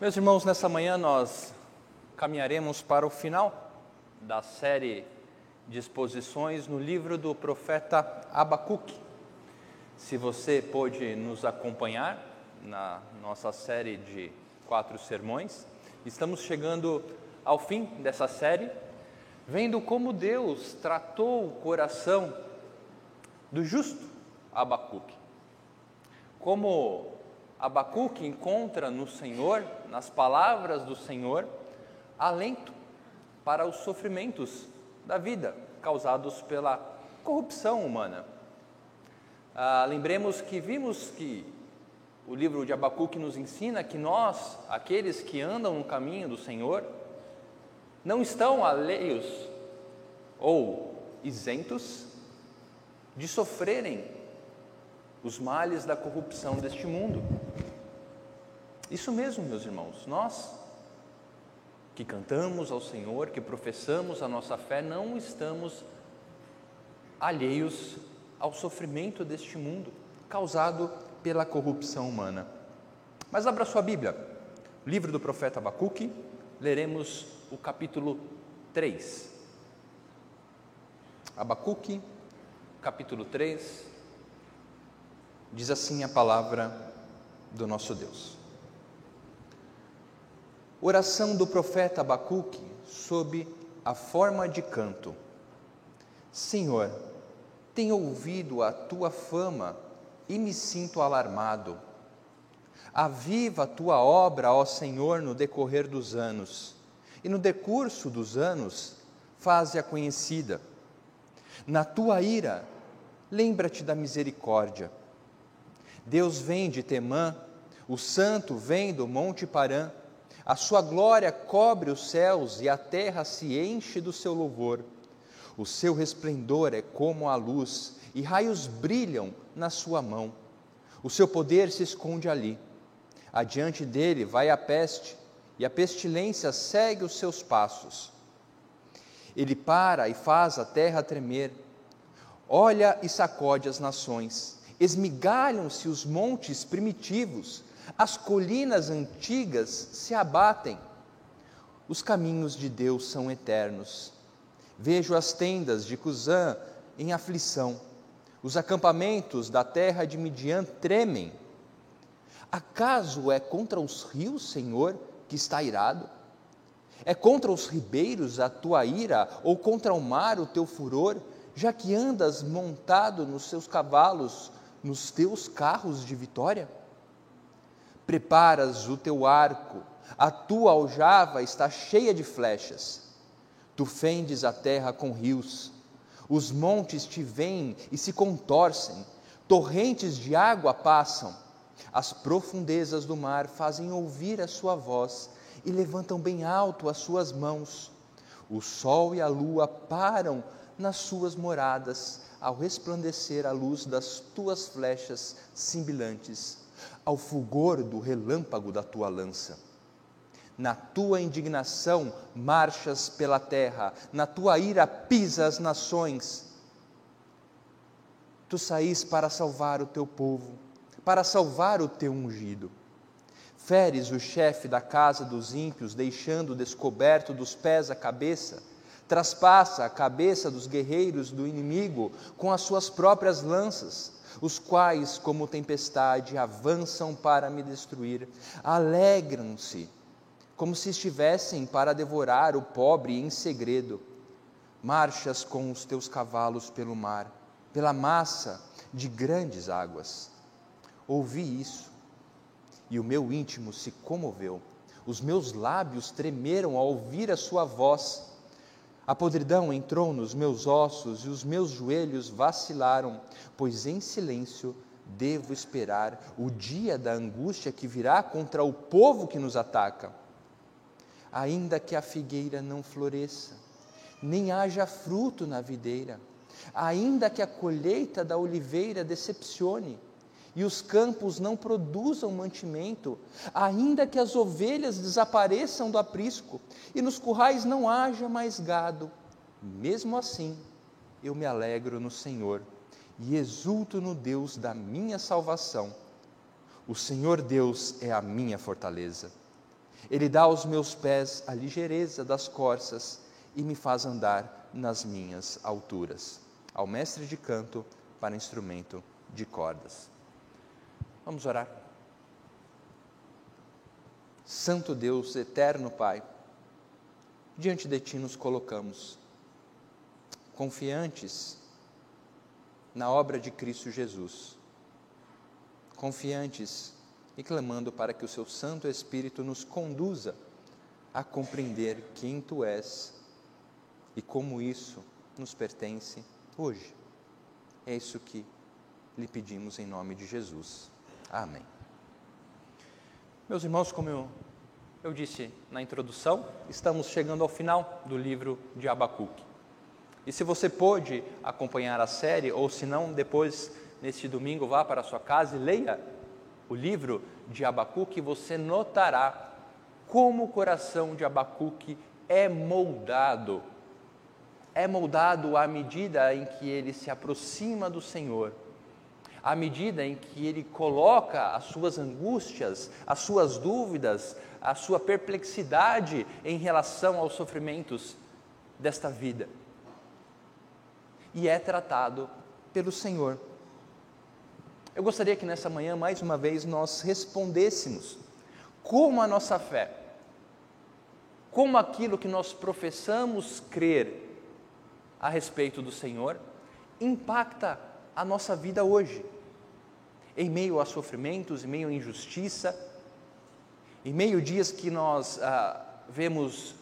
Meus irmãos, nessa manhã nós caminharemos para o final da série de exposições no livro do profeta Abacuque. Se você pôde nos acompanhar na nossa série de quatro sermões, estamos chegando ao fim dessa série, vendo como Deus tratou o coração do justo Abacuque. Como Abacuque encontra no Senhor, nas palavras do Senhor, alento para os sofrimentos da vida causados pela corrupção humana. Ah, lembremos que vimos que o livro de Abacuque nos ensina que nós, aqueles que andam no caminho do Senhor, não estão alheios ou isentos de sofrerem os males da corrupção deste mundo. Isso mesmo, meus irmãos, nós que cantamos ao Senhor, que professamos a nossa fé, não estamos alheios ao sofrimento deste mundo causado pela corrupção humana. Mas abra sua Bíblia, livro do profeta Abacuque, leremos o capítulo 3. Abacuque, capítulo 3, Diz assim a palavra do nosso Deus. Oração do profeta Abacuque sob a forma de canto. Senhor, tenho ouvido a tua fama e me sinto alarmado. Aviva a tua obra, ó Senhor, no decorrer dos anos, e no decurso dos anos, faze-a conhecida. Na tua ira, lembra-te da misericórdia Deus vem de Temã, o santo vem do Monte Parã, a sua glória cobre os céus e a terra se enche do seu louvor. O seu resplendor é como a luz e raios brilham na sua mão. O seu poder se esconde ali. Adiante dele vai a peste e a pestilência segue os seus passos. Ele para e faz a terra tremer. Olha e sacode as nações esmigalham-se os montes primitivos, as colinas antigas se abatem. Os caminhos de Deus são eternos. Vejo as tendas de Cusã em aflição, os acampamentos da terra de Midian tremem. Acaso é contra os rios, Senhor, que está irado? É contra os ribeiros a tua ira, ou contra o mar o teu furor, já que andas montado nos seus cavalos, nos teus carros de vitória? Preparas o teu arco, a tua aljava está cheia de flechas. Tu fendes a terra com rios, os montes te veem e se contorcem, torrentes de água passam, as profundezas do mar fazem ouvir a sua voz e levantam bem alto as suas mãos. O sol e a lua param nas suas moradas, ao resplandecer a luz das tuas flechas cintilantes, ao fulgor do relâmpago da tua lança. Na tua indignação marchas pela terra, na tua ira pisa as nações. Tu saís para salvar o teu povo, para salvar o teu ungido. Feres o chefe da casa dos ímpios, deixando descoberto dos pés a cabeça traspassa a cabeça dos guerreiros do inimigo com as suas próprias lanças, os quais, como tempestade, avançam para me destruir. Alegram-se, como se estivessem para devorar o pobre em segredo. Marchas com os teus cavalos pelo mar, pela massa de grandes águas. Ouvi isso, e o meu íntimo se comoveu. Os meus lábios tremeram ao ouvir a sua voz a podridão entrou nos meus ossos e os meus joelhos vacilaram, pois em silêncio devo esperar o dia da angústia que virá contra o povo que nos ataca. Ainda que a figueira não floresça, nem haja fruto na videira, ainda que a colheita da oliveira decepcione, e os campos não produzam mantimento, ainda que as ovelhas desapareçam do aprisco e nos currais não haja mais gado, mesmo assim eu me alegro no Senhor e exulto no Deus da minha salvação. O Senhor Deus é a minha fortaleza. Ele dá aos meus pés a ligeireza das corças e me faz andar nas minhas alturas. Ao mestre de canto para instrumento de cordas. Vamos orar. Santo Deus, eterno Pai, diante de Ti nos colocamos, confiantes na obra de Cristo Jesus, confiantes e clamando para que o Seu Santo Espírito nos conduza a compreender quem Tu és e como isso nos pertence hoje. É isso que lhe pedimos em nome de Jesus. Amém. Meus irmãos, como eu, eu disse na introdução, estamos chegando ao final do livro de Abacuque. E se você pôde acompanhar a série, ou se não, depois, neste domingo, vá para a sua casa e leia o livro de Abacuque, você notará como o coração de Abacuque é moldado. É moldado à medida em que ele se aproxima do Senhor à medida em que ele coloca as suas angústias, as suas dúvidas, a sua perplexidade em relação aos sofrimentos desta vida. E é tratado pelo Senhor. Eu gostaria que nessa manhã, mais uma vez, nós respondêssemos como a nossa fé, como aquilo que nós professamos crer a respeito do Senhor, impacta a nossa vida hoje. Em meio a sofrimentos, em meio à injustiça, em meio a dias que nós ah, vemos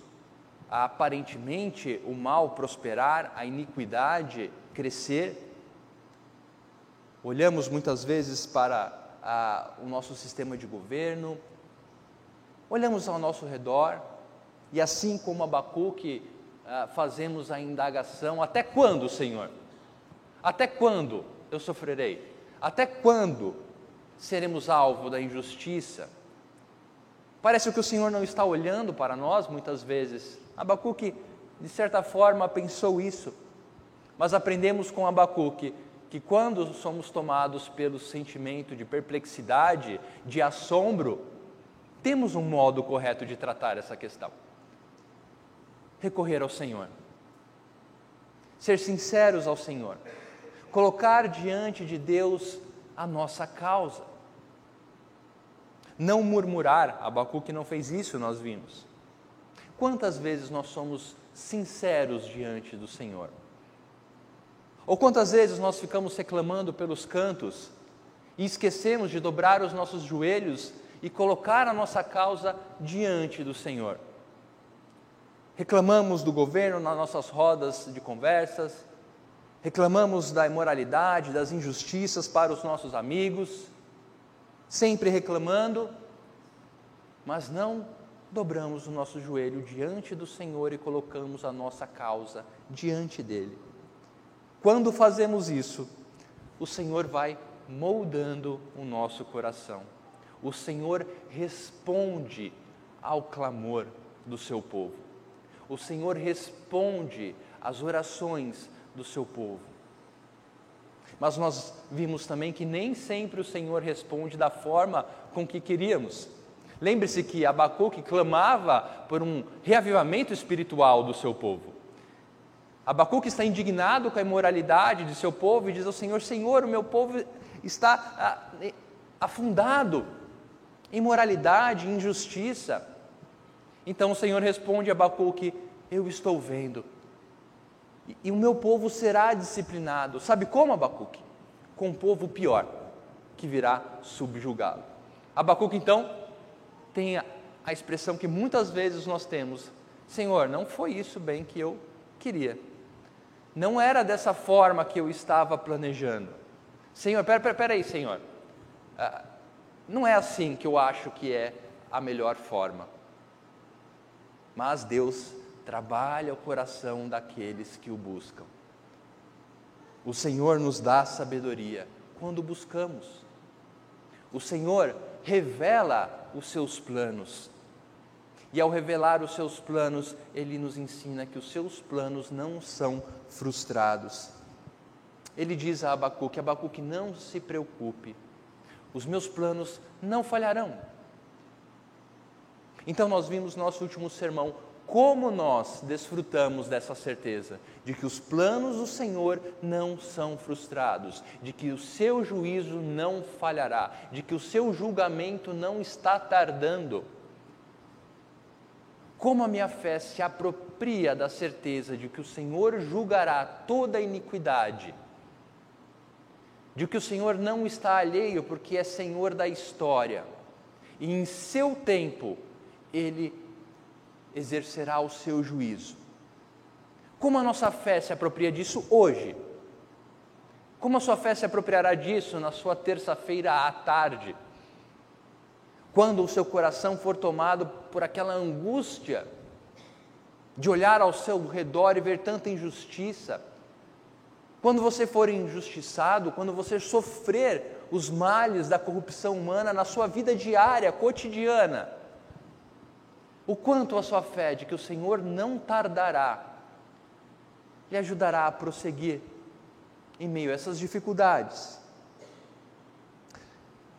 ah, aparentemente o mal prosperar, a iniquidade crescer, olhamos muitas vezes para ah, o nosso sistema de governo, olhamos ao nosso redor, e assim como Abacuque, ah, fazemos a indagação: até quando, Senhor? Até quando eu sofrerei? Até quando seremos alvo da injustiça? Parece que o Senhor não está olhando para nós muitas vezes. Abacuque, de certa forma, pensou isso. Mas aprendemos com Abacuque que quando somos tomados pelo sentimento de perplexidade, de assombro, temos um modo correto de tratar essa questão. Recorrer ao Senhor. Ser sinceros ao Senhor colocar diante de Deus a nossa causa. Não murmurar, Abacuque não fez isso, nós vimos. Quantas vezes nós somos sinceros diante do Senhor? Ou quantas vezes nós ficamos reclamando pelos cantos e esquecemos de dobrar os nossos joelhos e colocar a nossa causa diante do Senhor? Reclamamos do governo nas nossas rodas de conversas, reclamamos da imoralidade, das injustiças para os nossos amigos, sempre reclamando, mas não dobramos o nosso joelho diante do Senhor e colocamos a nossa causa diante dele. Quando fazemos isso, o Senhor vai moldando o nosso coração. O Senhor responde ao clamor do seu povo. O Senhor responde às orações do seu povo. Mas nós vimos também que nem sempre o Senhor responde da forma com que queríamos. Lembre-se que Abacuque clamava por um reavivamento espiritual do seu povo. Abacuque está indignado com a imoralidade de seu povo e diz ao Senhor: Senhor, o meu povo está afundado em imoralidade, em injustiça. Então o Senhor responde a Abacuque: Eu estou vendo e o meu povo será disciplinado. Sabe como, Abacuque? Com um povo pior, que virá subjugá-lo. Abacuque, então, tem a, a expressão que muitas vezes nós temos: Senhor, não foi isso bem que eu queria. Não era dessa forma que eu estava planejando. Senhor, pera, pera, pera aí, Senhor. Ah, não é assim que eu acho que é a melhor forma. Mas Deus trabalha o coração daqueles que o buscam. O Senhor nos dá sabedoria quando buscamos. O Senhor revela os seus planos. E ao revelar os seus planos, ele nos ensina que os seus planos não são frustrados. Ele diz a Abacuque: Abacuque, não se preocupe, os meus planos não falharão. Então, nós vimos no nosso último sermão como nós desfrutamos dessa certeza de que os planos do Senhor não são frustrados, de que o seu juízo não falhará, de que o seu julgamento não está tardando. Como a minha fé se apropria da certeza de que o Senhor julgará toda iniquidade, de que o Senhor não está alheio porque é Senhor da história, e em seu tempo ele exercerá o seu juízo. Como a nossa fé se apropria disso hoje? Como a sua fé se apropriará disso na sua terça-feira à tarde? Quando o seu coração for tomado por aquela angústia de olhar ao seu redor e ver tanta injustiça, quando você for injustiçado, quando você sofrer os males da corrupção humana na sua vida diária, cotidiana, o quanto a sua fé de que o Senhor não tardará lhe ajudará a prosseguir em meio a essas dificuldades.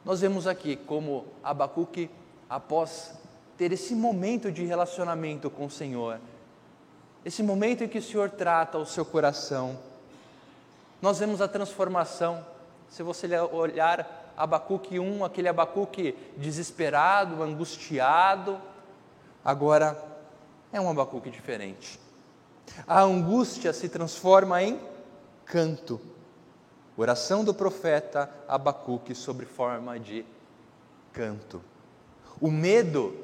Nós vemos aqui como Abacuque, após ter esse momento de relacionamento com o Senhor, esse momento em que o Senhor trata o seu coração, nós vemos a transformação. Se você olhar Abacuque 1, aquele Abacuque desesperado, angustiado, Agora é um Abacuque diferente. A angústia se transforma em canto. Oração do profeta Abacuque sobre forma de canto. O medo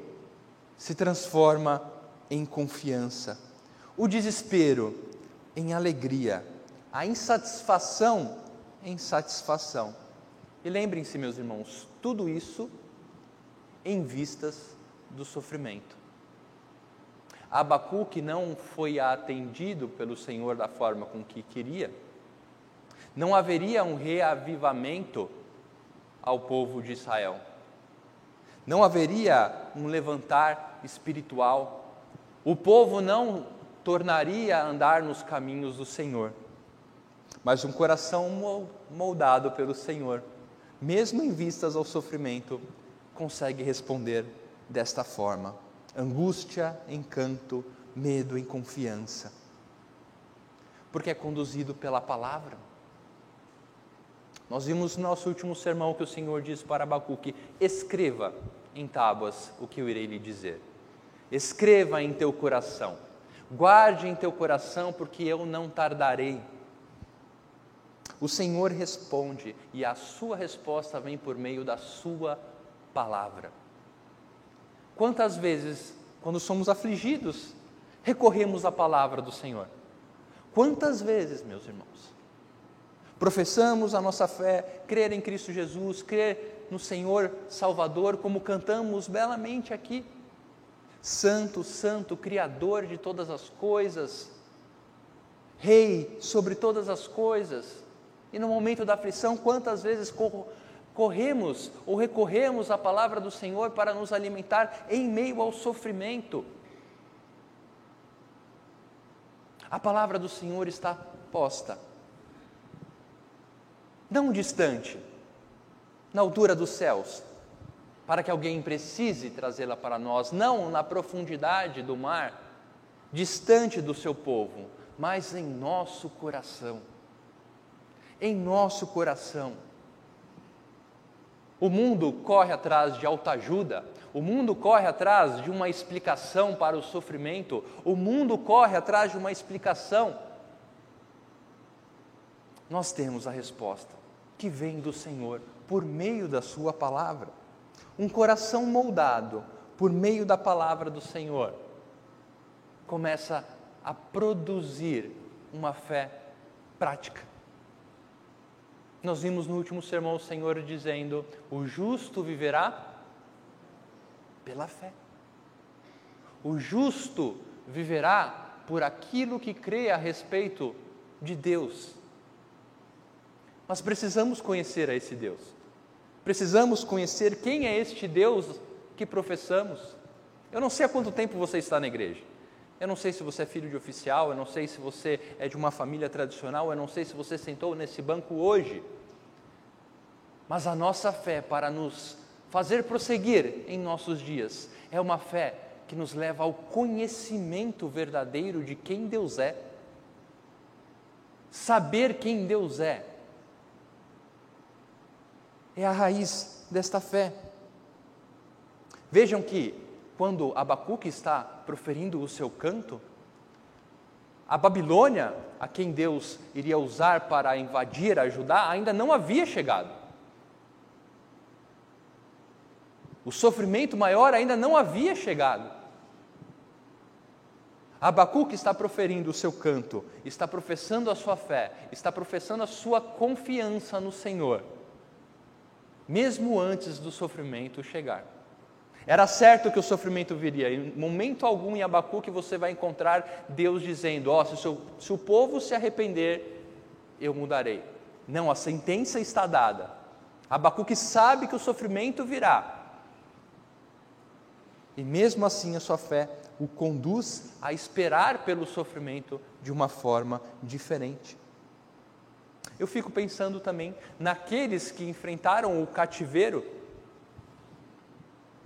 se transforma em confiança. O desespero em alegria. A insatisfação em satisfação. E lembrem-se, meus irmãos, tudo isso em vistas do sofrimento. Abacuque não foi atendido pelo Senhor da forma com que queria, não haveria um reavivamento ao povo de Israel, não haveria um levantar espiritual, o povo não tornaria a andar nos caminhos do Senhor, mas um coração moldado pelo Senhor, mesmo em vistas ao sofrimento, consegue responder desta forma angústia encanto, medo em confiança. Porque é conduzido pela palavra. Nós vimos no nosso último sermão que o Senhor diz para Abacuque: escreva em tábuas o que eu irei lhe dizer. Escreva em teu coração. Guarde em teu coração, porque eu não tardarei. O Senhor responde e a sua resposta vem por meio da sua palavra. Quantas vezes, quando somos afligidos, recorremos à palavra do Senhor? Quantas vezes, meus irmãos, professamos a nossa fé, crer em Cristo Jesus, crer no Senhor Salvador, como cantamos belamente aqui? Santo, Santo, Criador de todas as coisas, Rei sobre todas as coisas, e no momento da aflição, quantas vezes corremos ou recorremos à palavra do Senhor para nos alimentar em meio ao sofrimento. A palavra do Senhor está posta, não distante, na altura dos céus, para que alguém precise trazê-la para nós, não na profundidade do mar, distante do seu povo, mas em nosso coração. Em nosso coração o mundo corre atrás de autoajuda, o mundo corre atrás de uma explicação para o sofrimento, o mundo corre atrás de uma explicação. Nós temos a resposta que vem do Senhor por meio da Sua palavra. Um coração moldado por meio da palavra do Senhor começa a produzir uma fé prática nós vimos no último sermão o Senhor dizendo: o justo viverá pela fé. O justo viverá por aquilo que crê a respeito de Deus. Mas precisamos conhecer a esse Deus. Precisamos conhecer quem é este Deus que professamos. Eu não sei há quanto tempo você está na igreja. Eu não sei se você é filho de oficial, eu não sei se você é de uma família tradicional, eu não sei se você sentou nesse banco hoje. Mas a nossa fé para nos fazer prosseguir em nossos dias é uma fé que nos leva ao conhecimento verdadeiro de quem Deus é. Saber quem Deus é é a raiz desta fé. Vejam que quando Abacuque está proferindo o seu canto, a Babilônia, a quem Deus iria usar para invadir, ajudar, ainda não havia chegado. O sofrimento maior ainda não havia chegado. Abacuque está proferindo o seu canto, está professando a sua fé, está professando a sua confiança no Senhor, mesmo antes do sofrimento chegar. Era certo que o sofrimento viria, em momento algum em Abacuque você vai encontrar Deus dizendo: Ó, oh, se, se o povo se arrepender, eu mudarei. Não, a sentença está dada. Abacuque sabe que o sofrimento virá, e mesmo assim a sua fé o conduz a esperar pelo sofrimento de uma forma diferente. Eu fico pensando também naqueles que enfrentaram o cativeiro,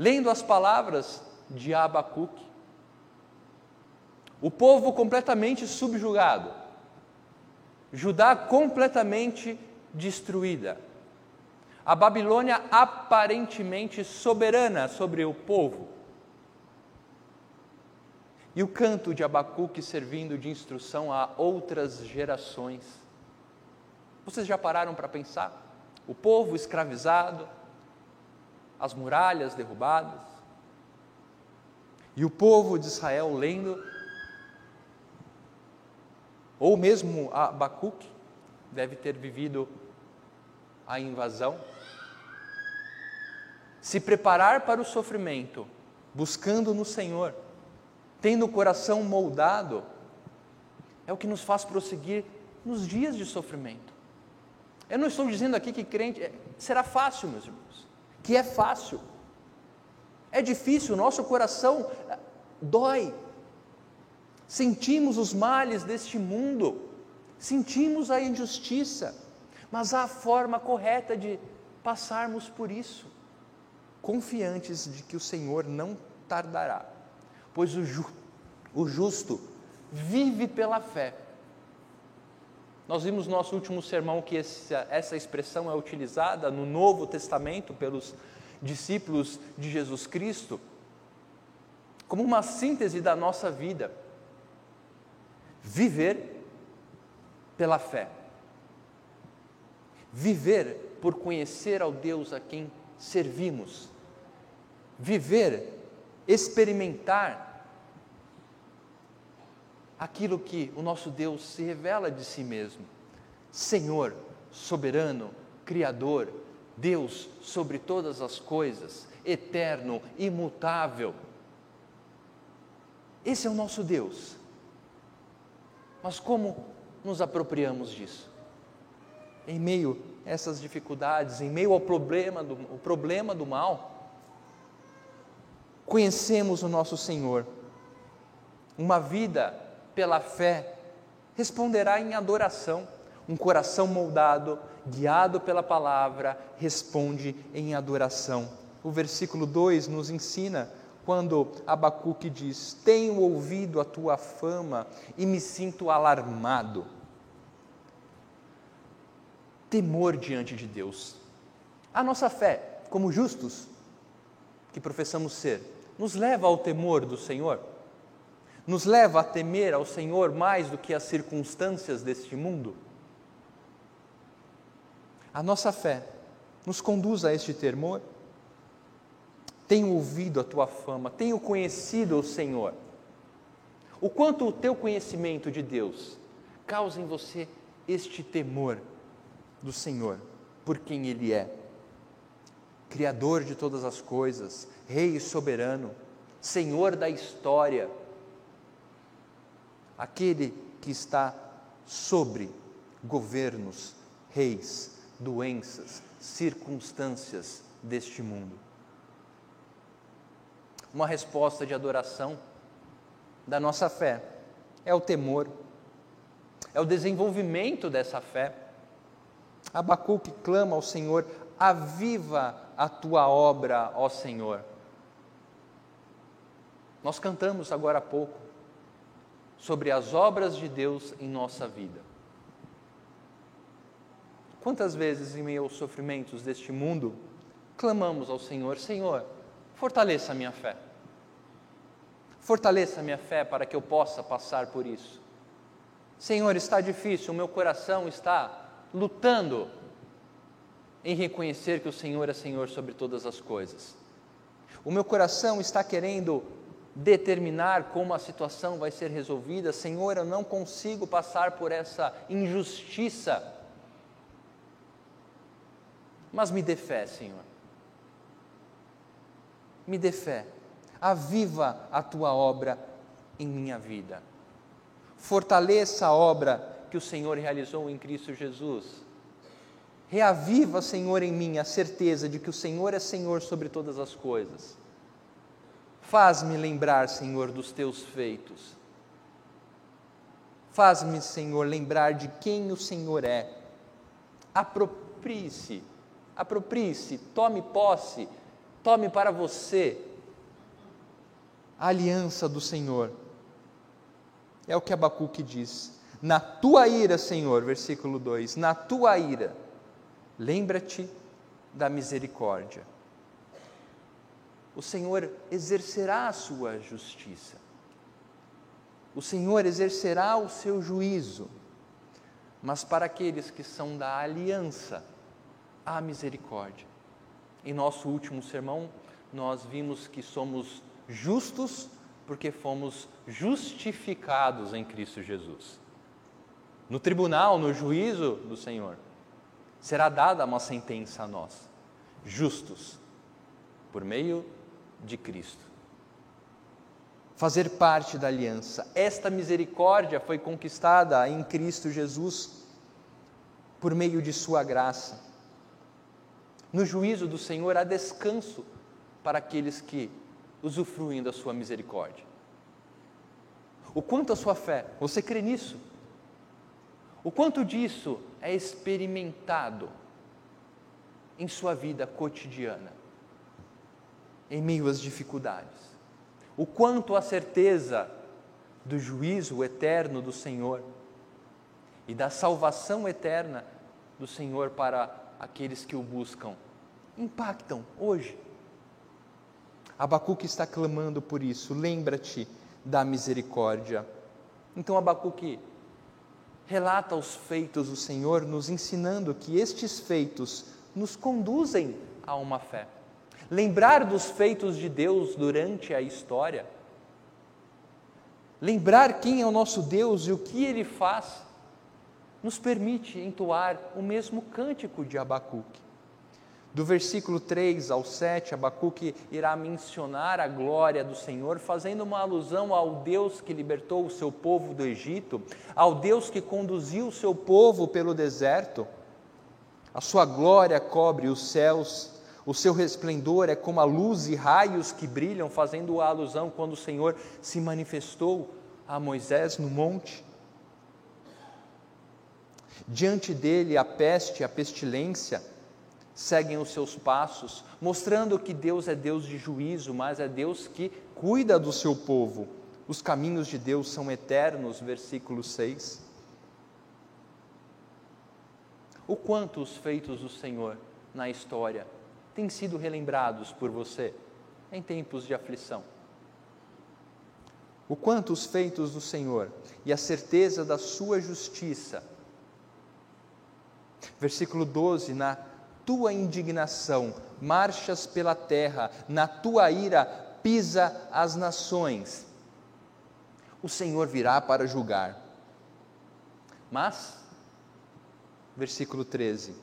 lendo as palavras de Abacuque. O povo completamente subjugado, Judá completamente destruída, a Babilônia aparentemente soberana sobre o povo e o canto de Abacuque servindo de instrução a outras gerações. Vocês já pararam para pensar? O povo escravizado, as muralhas derrubadas, e o povo de Israel lendo, ou mesmo Abacuque, deve ter vivido a invasão, se preparar para o sofrimento, buscando no Senhor tendo o coração moldado, é o que nos faz prosseguir nos dias de sofrimento. Eu não estou dizendo aqui que crente é, será fácil, meus irmãos, que é fácil. É difícil, o nosso coração é, dói. Sentimos os males deste mundo, sentimos a injustiça, mas há a forma correta de passarmos por isso, confiantes de que o Senhor não tardará pois o, ju, o justo vive pela fé. Nós vimos no nosso último sermão que essa, essa expressão é utilizada no Novo Testamento pelos discípulos de Jesus Cristo como uma síntese da nossa vida. Viver pela fé. Viver por conhecer ao Deus a quem servimos. Viver experimentar aquilo que o nosso Deus se revela de si mesmo: Senhor, soberano, Criador, Deus sobre todas as coisas, eterno, imutável. Esse é o nosso Deus. Mas como nos apropriamos disso? Em meio a essas dificuldades, em meio ao problema do, o problema do mal, conhecemos o nosso Senhor. Uma vida pela fé responderá em adoração. Um coração moldado, guiado pela palavra, responde em adoração. O versículo 2 nos ensina quando Abacuque diz: Tenho ouvido a tua fama e me sinto alarmado. Temor diante de Deus. A nossa fé, como justos que professamos ser, nos leva ao temor do Senhor, nos leva a temer ao Senhor mais do que as circunstâncias deste mundo. A nossa fé nos conduz a este temor. Tenho ouvido a tua fama, tenho conhecido o Senhor. O quanto o teu conhecimento de Deus causa em você este temor do Senhor, por quem Ele é. Criador de todas as coisas, Rei soberano, Senhor da história, aquele que está sobre governos, reis, doenças, circunstâncias deste mundo. Uma resposta de adoração da nossa fé é o temor, é o desenvolvimento dessa fé. Abacuque clama ao Senhor: aviva a tua obra, ó Senhor. Nós cantamos agora há pouco sobre as obras de Deus em nossa vida. Quantas vezes, em meio aos sofrimentos deste mundo, clamamos ao Senhor: Senhor, fortaleça a minha fé. Fortaleça a minha fé para que eu possa passar por isso. Senhor, está difícil, o meu coração está lutando em reconhecer que o Senhor é Senhor sobre todas as coisas. O meu coração está querendo determinar como a situação vai ser resolvida. Senhor, eu não consigo passar por essa injustiça. Mas me dê fé, Senhor. Me dê fé. Aviva a tua obra em minha vida. Fortaleça a obra que o Senhor realizou em Cristo Jesus. Reaviva, Senhor, em mim a certeza de que o Senhor é Senhor sobre todas as coisas. Faz-me lembrar, Senhor, dos teus feitos. Faz-me, Senhor, lembrar de quem o Senhor é. Aproprie-se, aproprie-se, tome posse, tome para você a aliança do Senhor. É o que Abacuque diz. Na tua ira, Senhor, versículo 2, na tua ira, lembra-te da misericórdia. O Senhor exercerá a sua justiça. O Senhor exercerá o seu juízo. Mas para aqueles que são da aliança, há misericórdia. Em nosso último sermão, nós vimos que somos justos porque fomos justificados em Cristo Jesus. No tribunal, no juízo do Senhor, será dada uma sentença a nós, justos, por meio de Cristo. Fazer parte da aliança. Esta misericórdia foi conquistada em Cristo Jesus por meio de Sua graça. No juízo do Senhor há descanso para aqueles que usufruem da Sua misericórdia. O quanto a sua fé, você crê nisso? O quanto disso é experimentado em sua vida cotidiana, em meio às dificuldades? O quanto a certeza do juízo eterno do Senhor e da salvação eterna do Senhor para aqueles que o buscam impactam hoje? Abacuque está clamando por isso, lembra-te da misericórdia. Então Abacuque relata os feitos do Senhor, nos ensinando que estes feitos nos conduzem a uma fé. Lembrar dos feitos de Deus durante a história, lembrar quem é o nosso Deus e o que ele faz, nos permite entoar o mesmo cântico de Abacuque. Do versículo 3 ao 7, Abacuque irá mencionar a glória do Senhor, fazendo uma alusão ao Deus que libertou o seu povo do Egito, ao Deus que conduziu o seu povo pelo deserto. A sua glória cobre os céus, o seu resplendor é como a luz e raios que brilham, fazendo a alusão quando o Senhor se manifestou a Moisés no monte. Diante dele a peste, a pestilência, seguem os seus passos, mostrando que Deus é Deus de juízo, mas é Deus que cuida do seu povo. Os caminhos de Deus são eternos, versículo 6. O quanto os feitos do Senhor na história têm sido relembrados por você em tempos de aflição. O quanto os feitos do Senhor e a certeza da sua justiça. Versículo 12, na tua indignação, marchas pela terra, na tua ira pisa as nações. O Senhor virá para julgar. Mas, versículo 13: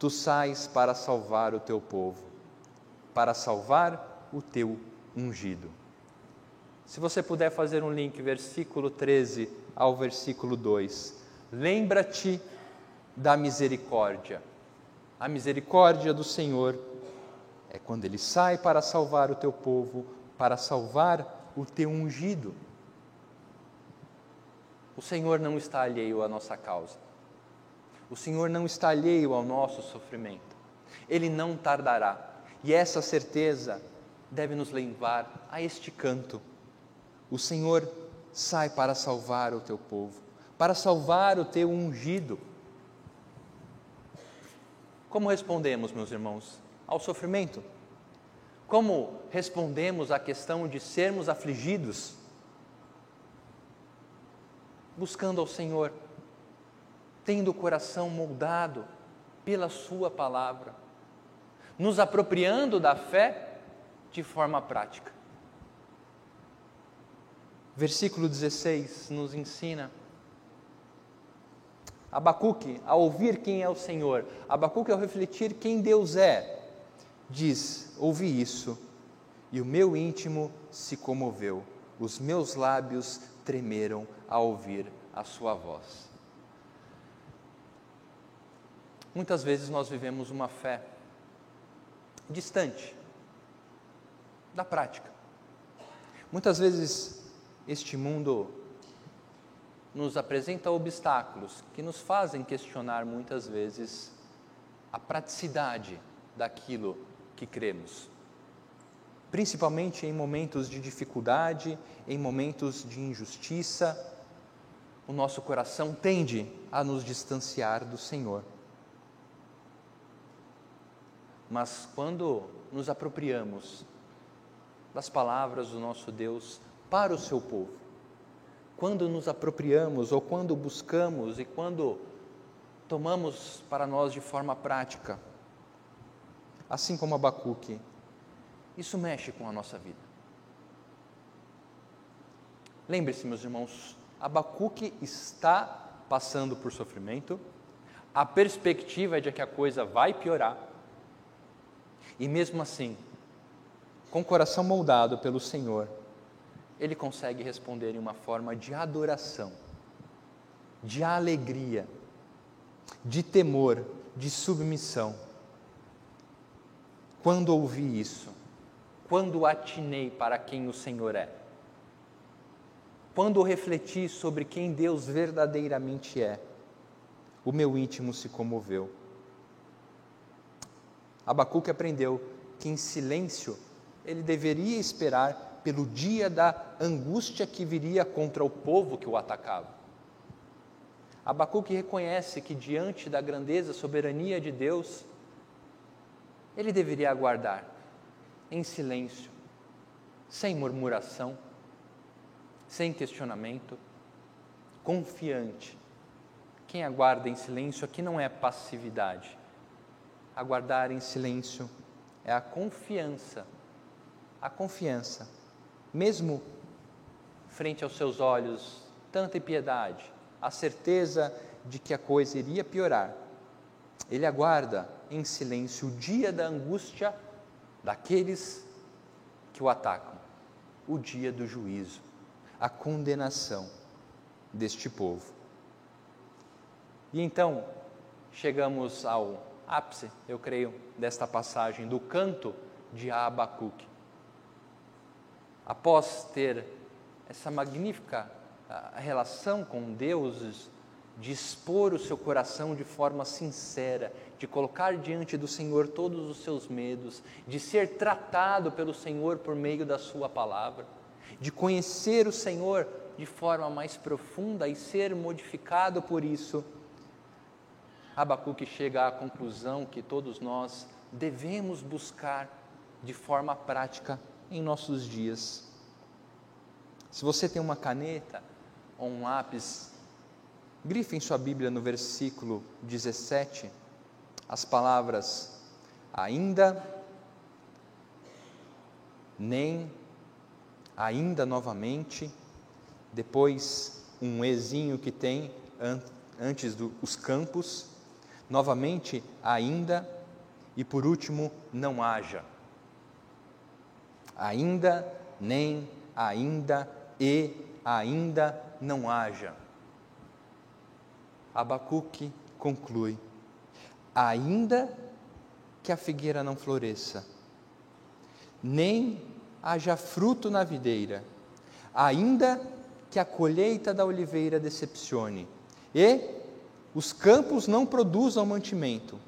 Tu sais para salvar o teu povo, para salvar o teu ungido. Se você puder fazer um link, versículo 13 ao versículo 2. Lembra-te da misericórdia a misericórdia do Senhor é quando ele sai para salvar o teu povo, para salvar o teu ungido. O Senhor não está alheio à nossa causa. O Senhor não está alheio ao nosso sofrimento. Ele não tardará. E essa certeza deve nos levar a este canto. O Senhor sai para salvar o teu povo, para salvar o teu ungido. Como respondemos, meus irmãos, ao sofrimento? Como respondemos à questão de sermos afligidos? Buscando ao Senhor, tendo o coração moldado pela Sua palavra, nos apropriando da fé de forma prática. Versículo 16 nos ensina. Abacuque, ao ouvir quem é o Senhor, Abacuque, ao refletir quem Deus é, diz: Ouvi isso, e o meu íntimo se comoveu, os meus lábios tremeram ao ouvir a sua voz. Muitas vezes nós vivemos uma fé distante da prática. Muitas vezes este mundo nos apresenta obstáculos que nos fazem questionar muitas vezes a praticidade daquilo que cremos. Principalmente em momentos de dificuldade, em momentos de injustiça, o nosso coração tende a nos distanciar do Senhor. Mas quando nos apropriamos das palavras do nosso Deus para o seu povo, quando nos apropriamos ou quando buscamos e quando tomamos para nós de forma prática, assim como Abacuque, isso mexe com a nossa vida. Lembre-se, meus irmãos, Abacuque está passando por sofrimento, a perspectiva é de que a coisa vai piorar, e mesmo assim, com o coração moldado pelo Senhor, ele consegue responder em uma forma de adoração, de alegria, de temor, de submissão. Quando ouvi isso, quando atinei para quem o Senhor é, quando refleti sobre quem Deus verdadeiramente é, o meu íntimo se comoveu Abacuque aprendeu que em silêncio ele deveria esperar pelo dia da angústia que viria contra o povo que o atacava. Abacuque reconhece que diante da grandeza, soberania de Deus, ele deveria aguardar em silêncio, sem murmuração, sem questionamento, confiante. Quem aguarda em silêncio aqui não é passividade, aguardar em silêncio é a confiança, a confiança, mesmo frente aos seus olhos, tanta impiedade, a certeza de que a coisa iria piorar. Ele aguarda em silêncio o dia da angústia daqueles que o atacam, o dia do juízo, a condenação deste povo. E então chegamos ao ápice, eu creio, desta passagem, do canto de Abacuque. Após ter essa magnífica relação com Deus, de expor o seu coração de forma sincera, de colocar diante do Senhor todos os seus medos, de ser tratado pelo Senhor por meio da Sua palavra, de conhecer o Senhor de forma mais profunda e ser modificado por isso Abacuque chega à conclusão que todos nós devemos buscar de forma prática em nossos dias. Se você tem uma caneta ou um lápis, grife em sua Bíblia no versículo 17 as palavras ainda, nem, ainda novamente, depois um ezinho que tem antes dos campos, novamente ainda e por último não haja. Ainda, nem, ainda e ainda não haja. Abacuque conclui: ainda que a figueira não floresça, nem haja fruto na videira, ainda que a colheita da oliveira decepcione, e os campos não produzam mantimento,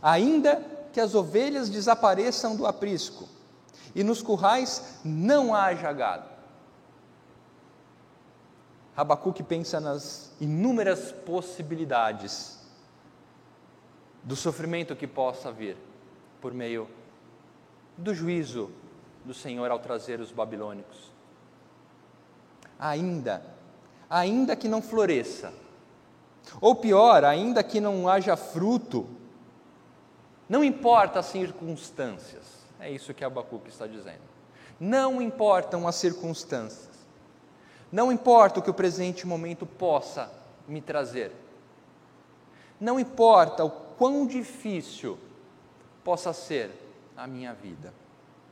ainda que as ovelhas desapareçam do aprisco, e nos currais não haja gado. Abacuque pensa nas inúmeras possibilidades do sofrimento que possa vir por meio do juízo do Senhor ao trazer os babilônicos. Ainda, ainda que não floresça, ou pior, ainda que não haja fruto, não importa as circunstâncias, é isso que Abacuque está dizendo. Não importam as circunstâncias, não importa o que o presente momento possa me trazer, não importa o quão difícil possa ser a minha vida,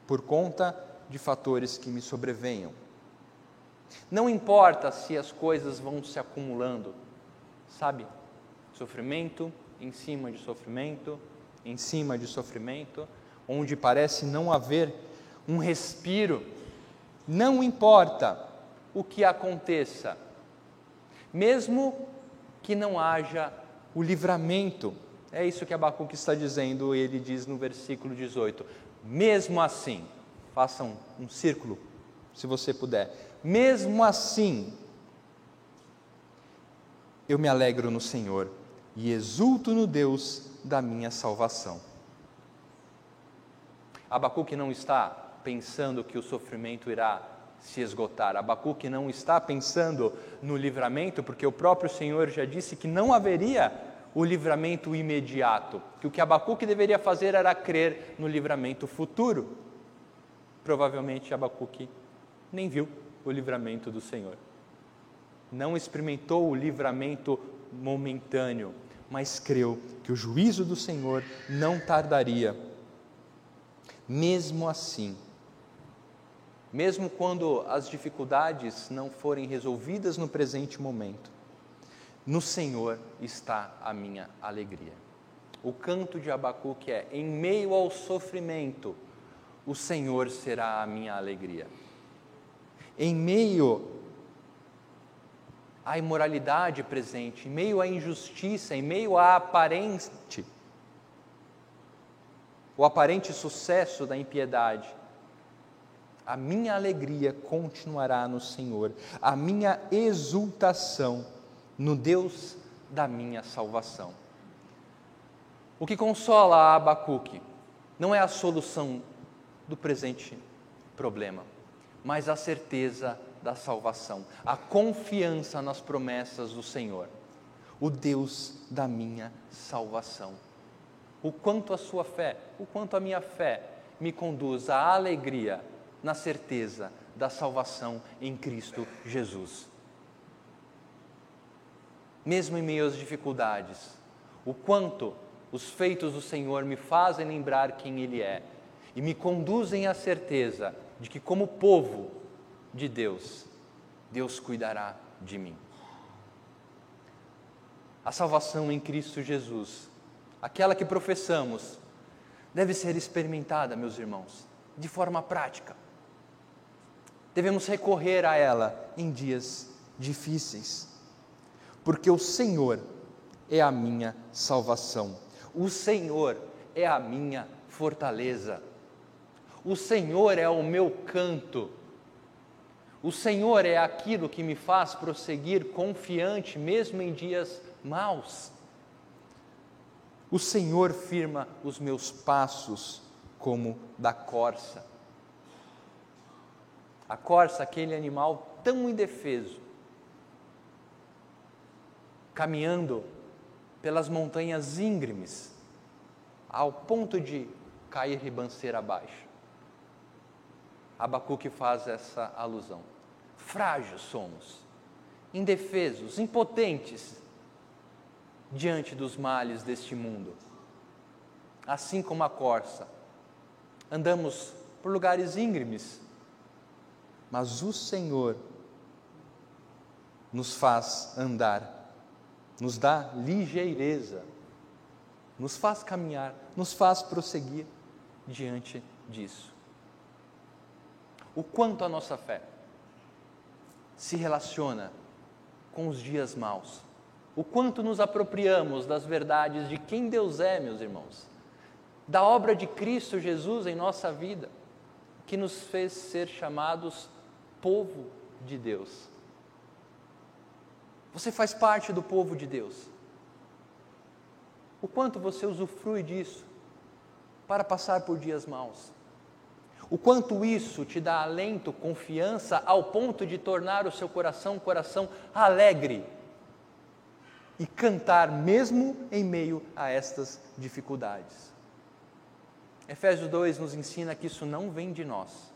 por conta de fatores que me sobrevenham. Não importa se as coisas vão se acumulando, sabe? Sofrimento em cima de sofrimento, em cima de sofrimento, onde parece não haver um respiro. Não importa o que aconteça, mesmo que não haja o livramento. É isso que Abacuque está dizendo, ele diz no versículo 18: mesmo assim, façam um círculo, se você puder, mesmo assim, eu me alegro no Senhor e exulto no Deus da minha salvação. Abacuque não está pensando que o sofrimento irá se esgotar. Abacuque não está pensando no livramento, porque o próprio Senhor já disse que não haveria o livramento imediato, que o que Abacuque deveria fazer era crer no livramento futuro. Provavelmente Abacuque nem viu o livramento do Senhor. Não experimentou o livramento momentâneo, mas creu que o juízo do Senhor não tardaria. Mesmo assim, mesmo quando as dificuldades não forem resolvidas no presente momento, no Senhor está a minha alegria. O canto de Abacuque é: em meio ao sofrimento, o Senhor será a minha alegria. Em meio à imoralidade presente, em meio à injustiça, em meio à aparente, o aparente sucesso da impiedade, a minha alegria continuará no Senhor, a minha exultação no Deus da minha salvação. O que consola a Abacuque não é a solução do presente problema, mas a certeza da salvação, a confiança nas promessas do Senhor, o Deus da minha salvação. O quanto a sua fé, o quanto a minha fé me conduz à alegria na certeza da salvação em Cristo Jesus. Mesmo em meio às dificuldades, o quanto os feitos do Senhor me fazem lembrar quem Ele é e me conduzem à certeza de que, como povo de Deus, Deus cuidará de mim. A salvação em Cristo Jesus, aquela que professamos, deve ser experimentada, meus irmãos, de forma prática. Devemos recorrer a ela em dias difíceis porque o Senhor é a minha salvação, o Senhor é a minha fortaleza, o Senhor é o meu canto, o Senhor é aquilo que me faz prosseguir confiante, mesmo em dias maus. O Senhor firma os meus passos como da corça. A corça, aquele animal tão indefeso, caminhando pelas montanhas íngremes, ao ponto de cair ribanceira abaixo. Abacuque faz essa alusão. Frágeis somos, indefesos, impotentes diante dos males deste mundo. Assim como a corça, andamos por lugares íngremes, mas o Senhor nos faz andar nos dá ligeireza, nos faz caminhar, nos faz prosseguir diante disso. O quanto a nossa fé se relaciona com os dias maus, o quanto nos apropriamos das verdades de quem Deus é, meus irmãos, da obra de Cristo Jesus em nossa vida, que nos fez ser chamados povo de Deus. Você faz parte do povo de Deus. O quanto você usufrui disso para passar por dias maus? O quanto isso te dá alento, confiança, ao ponto de tornar o seu coração um coração alegre e cantar mesmo em meio a estas dificuldades. Efésios 2 nos ensina que isso não vem de nós.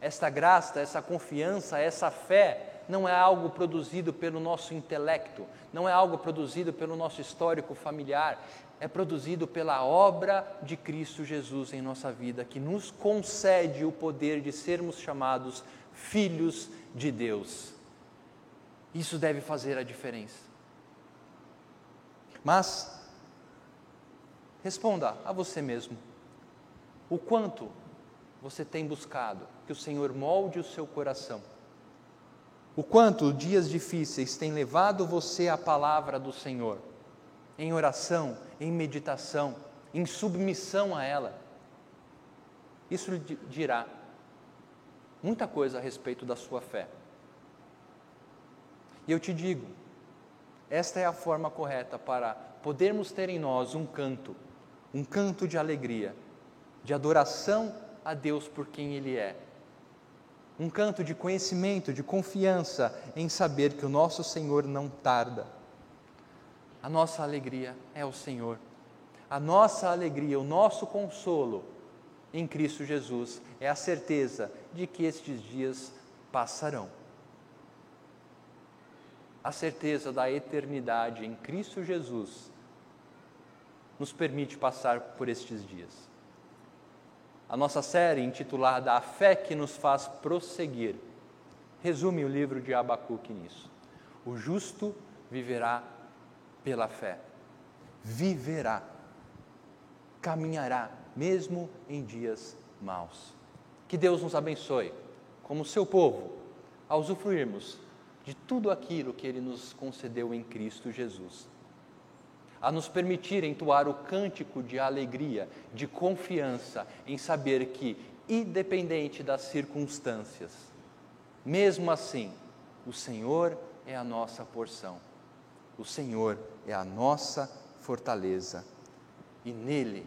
Esta graça, essa confiança, essa fé não é algo produzido pelo nosso intelecto, não é algo produzido pelo nosso histórico familiar, é produzido pela obra de Cristo Jesus em nossa vida, que nos concede o poder de sermos chamados filhos de Deus. Isso deve fazer a diferença. Mas Responda a você mesmo: o quanto você tem buscado que o Senhor molde o seu coração? O quanto dias difíceis têm levado você à palavra do Senhor, em oração, em meditação, em submissão a ela? Isso lhe dirá muita coisa a respeito da sua fé. E eu te digo, esta é a forma correta para podermos ter em nós um canto um canto de alegria, de adoração a Deus por quem Ele é. Um canto de conhecimento, de confiança em saber que o nosso Senhor não tarda. A nossa alegria é o Senhor. A nossa alegria, o nosso consolo em Cristo Jesus é a certeza de que estes dias passarão. A certeza da eternidade em Cristo Jesus nos permite passar por estes dias. A nossa série, intitulada A Fé que nos faz prosseguir, resume o livro de Abacuque nisso. O justo viverá pela fé. Viverá, caminhará, mesmo em dias maus. Que Deus nos abençoe, como seu povo, a usufruirmos de tudo aquilo que Ele nos concedeu em Cristo Jesus a nos permitir entoar o cântico de alegria, de confiança em saber que, independente das circunstâncias, mesmo assim, o Senhor é a nossa porção, o Senhor é a nossa fortaleza e nele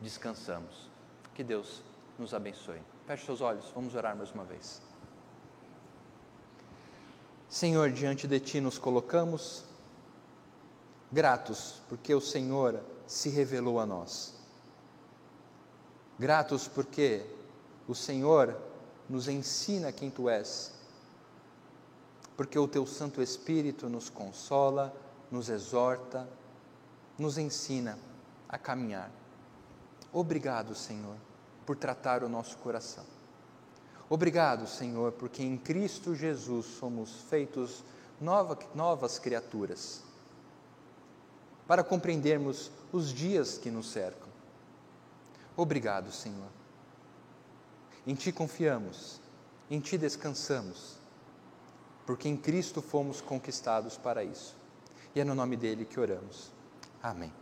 descansamos. Que Deus nos abençoe. Feche seus olhos, vamos orar mais uma vez. Senhor, diante de Ti nos colocamos Gratos porque o Senhor se revelou a nós. Gratos porque o Senhor nos ensina quem tu és. Porque o teu Santo Espírito nos consola, nos exorta, nos ensina a caminhar. Obrigado, Senhor, por tratar o nosso coração. Obrigado, Senhor, porque em Cristo Jesus somos feitos nova, novas criaturas para compreendermos os dias que nos cercam. Obrigado, Senhor. Em Ti confiamos, em Ti descansamos, porque em Cristo fomos conquistados para isso. E é no nome dele que oramos. Amém.